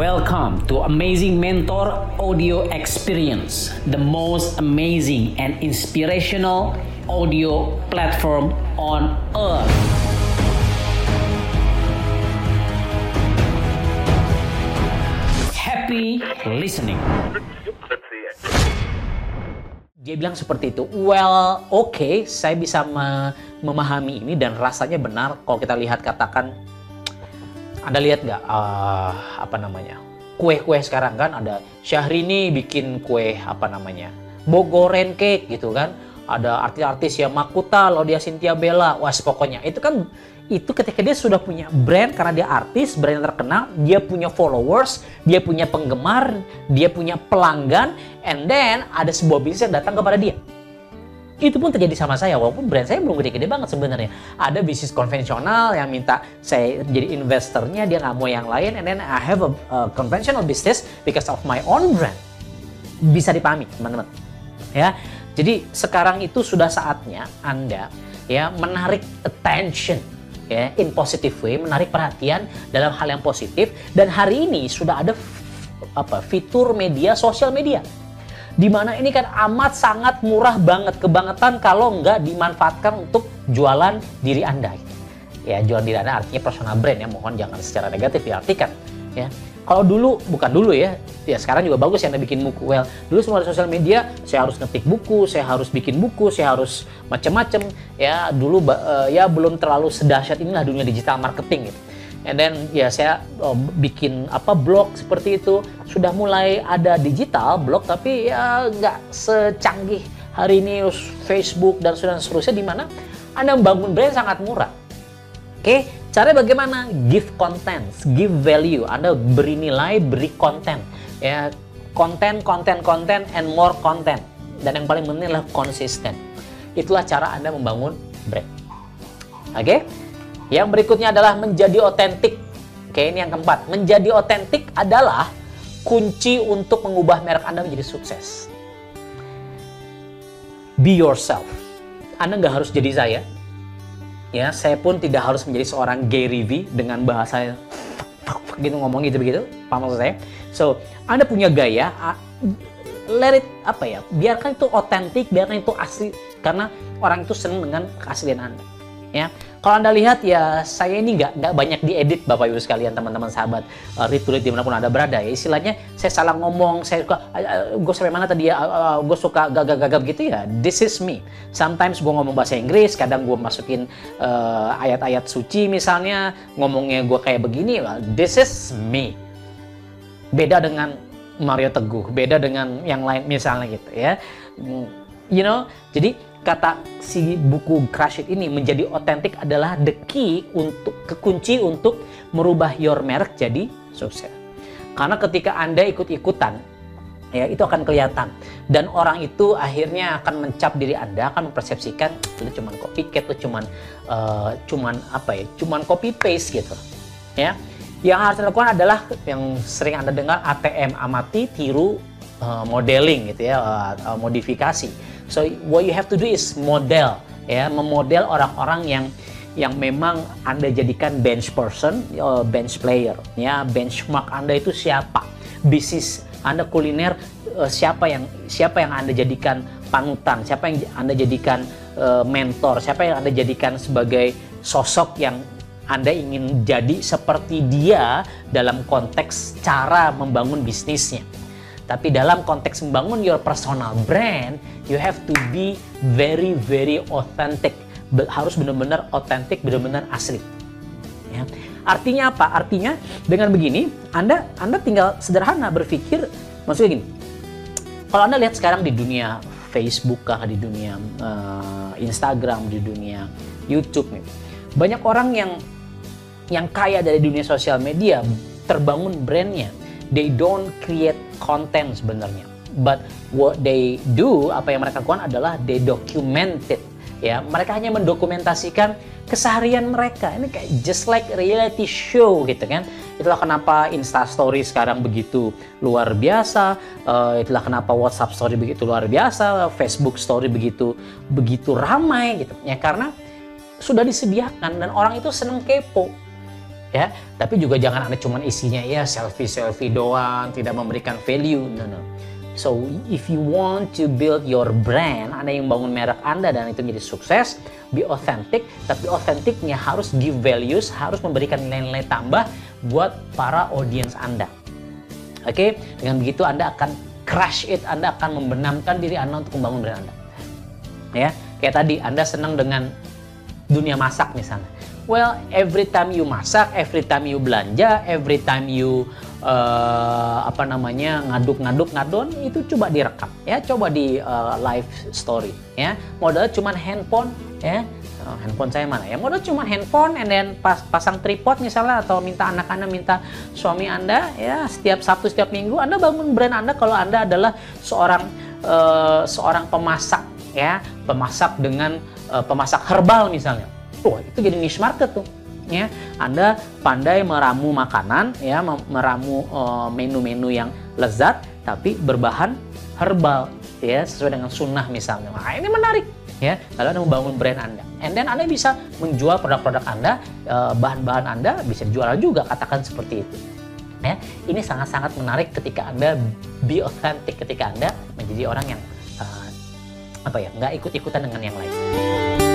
Welcome to Amazing Mentor Audio Experience, the most amazing and inspirational audio platform on earth. Happy listening. Dia bilang seperti itu. Well, oke, okay, saya bisa me memahami ini dan rasanya benar kalau kita lihat katakan Anda lihat nggak uh, apa namanya? Kue-kue sekarang kan ada Syahrini bikin kue apa namanya? Bogoren cake gitu kan. Ada artis-artis ya Makuta, Lodia Cynthia Bella, wah pokoknya itu kan itu ketika dia sudah punya brand karena dia artis, brand yang terkenal, dia punya followers, dia punya penggemar, dia punya pelanggan, and then ada sebuah bisnis yang datang kepada dia. Itu pun terjadi sama saya, walaupun brand saya belum gede-gede banget sebenarnya. Ada bisnis konvensional yang minta saya jadi investornya, dia nggak mau yang lain, and then I have a, a conventional business because of my own brand. Bisa dipahami, teman-teman. Ya, jadi sekarang itu sudah saatnya Anda ya menarik attention ya in positive way menarik perhatian dalam hal yang positif dan hari ini sudah ada apa fitur media sosial media di mana ini kan amat sangat murah banget kebangetan kalau nggak dimanfaatkan untuk jualan diri anda ya jualan diri anda artinya personal brand ya mohon jangan secara negatif diartikan ya. Kalau dulu bukan dulu ya ya sekarang juga bagus ya anda bikin buku. Well dulu semua di sosial media saya harus ngetik buku saya harus bikin buku saya harus macam-macam ya. Dulu uh, ya belum terlalu sedahsyat inilah dunia digital marketing gitu and then ya saya oh, bikin apa blog seperti itu sudah mulai ada digital blog tapi ya nggak secanggih hari ini Facebook dan seterusnya di mana anda membangun brand sangat murah oke okay? Cara bagaimana? Give content, give value. Anda beri nilai, beri konten. Ya, konten, konten, konten, and more content. Dan yang paling penting adalah konsisten. Itulah cara Anda membangun brand. Oke? Okay? Yang berikutnya adalah menjadi otentik. Oke, ini yang keempat. Menjadi otentik adalah kunci untuk mengubah merek Anda menjadi sukses. Be yourself. Anda nggak harus jadi saya, ya saya pun tidak harus menjadi seorang Gary V dengan bahasa gitu ngomong gitu begitu paham maksud saya so anda punya gaya let it apa ya biarkan itu otentik biarkan itu asli karena orang itu senang dengan keaslian anda ya. Kalau anda lihat ya saya ini nggak nggak banyak diedit bapak ibu sekalian teman-teman sahabat uh, read di mana pun anda berada ya. Istilahnya saya salah ngomong saya suka uh, gue sampai mana tadi ya uh, gue suka gagap-gagap gitu ya. This is me. Sometimes gue ngomong bahasa Inggris kadang gue masukin uh, ayat-ayat suci misalnya ngomongnya gue kayak begini well, this is me. Beda dengan Mario Teguh beda dengan yang lain misalnya gitu ya. You know jadi kata si buku Crush It ini menjadi otentik adalah the key untuk kekunci untuk merubah your merek jadi sukses. Karena ketika Anda ikut-ikutan ya itu akan kelihatan. Dan orang itu akhirnya akan mencap diri Anda akan mempersepsikan itu cuman copycat itu cuman uh, cuman apa ya cuman copy paste gitu. Ya. Yang harus dilakukan adalah yang sering Anda dengar ATM amati tiru uh, modeling gitu ya uh, modifikasi So what you have to do is model ya, memodel orang-orang yang yang memang Anda jadikan bench person, uh, bench player ya, benchmark Anda itu siapa? Bisnis Anda kuliner uh, siapa yang siapa yang Anda jadikan panutan, siapa yang Anda jadikan uh, mentor, siapa yang Anda jadikan sebagai sosok yang anda ingin jadi seperti dia dalam konteks cara membangun bisnisnya. Tapi dalam konteks membangun your personal brand, you have to be very very authentic. Be harus benar-benar otentik, benar-benar asli. Ya. Artinya apa? Artinya dengan begini, Anda Anda tinggal sederhana berpikir, maksudnya gini. Kalau Anda lihat sekarang di dunia Facebook kah, di dunia uh, Instagram, di dunia YouTube nih, banyak orang yang yang kaya dari dunia sosial media terbangun brandnya they don't create content sebenarnya. But what they do apa yang mereka lakukan adalah they document it ya. Mereka hanya mendokumentasikan keseharian mereka. Ini kayak just like reality show gitu kan. Itulah kenapa Insta Story sekarang begitu luar biasa uh, itulah kenapa WhatsApp Story begitu luar biasa Facebook Story begitu begitu ramai gitu. Ya karena sudah disediakan dan orang itu seneng kepo ya. Tapi juga jangan anda cuma isinya ya selfie selfie doang tidak memberikan value no no. So if you want to build your brand anda yang bangun merek anda dan itu menjadi sukses be authentic tapi authenticnya harus give values harus memberikan nilai-nilai tambah buat para audience anda. Oke? Okay? dengan begitu anda akan crush it anda akan membenamkan diri anda untuk membangun brand anda. Ya? Kayak tadi anda senang dengan dunia masak misalnya Well, every time you masak, every time you belanja, every time you uh, apa namanya ngaduk-ngaduk ngadon itu coba direkam ya, coba di uh, live story ya. Modal cuma handphone ya. Oh, handphone saya mana ya? Modal cuma handphone and then pas, pasang tripod misalnya atau minta anak anda minta suami Anda ya setiap Sabtu setiap Minggu Anda bangun brand Anda kalau Anda adalah seorang uh, seorang pemasak ya, pemasak dengan uh, pemasak herbal misalnya Wah, itu jadi niche market tuh. Ya, Anda pandai meramu makanan, ya, meramu uh, menu-menu yang lezat, tapi berbahan herbal, ya, sesuai dengan sunnah misalnya. Nah, ini menarik, ya. Lalu Anda membangun brand Anda, and then Anda bisa menjual produk-produk Anda, uh, bahan-bahan Anda bisa dijual juga, katakan seperti itu. Ya, ini sangat-sangat menarik ketika Anda be authentic, ketika Anda menjadi orang yang uh, apa ya, nggak ikut-ikutan dengan yang lain.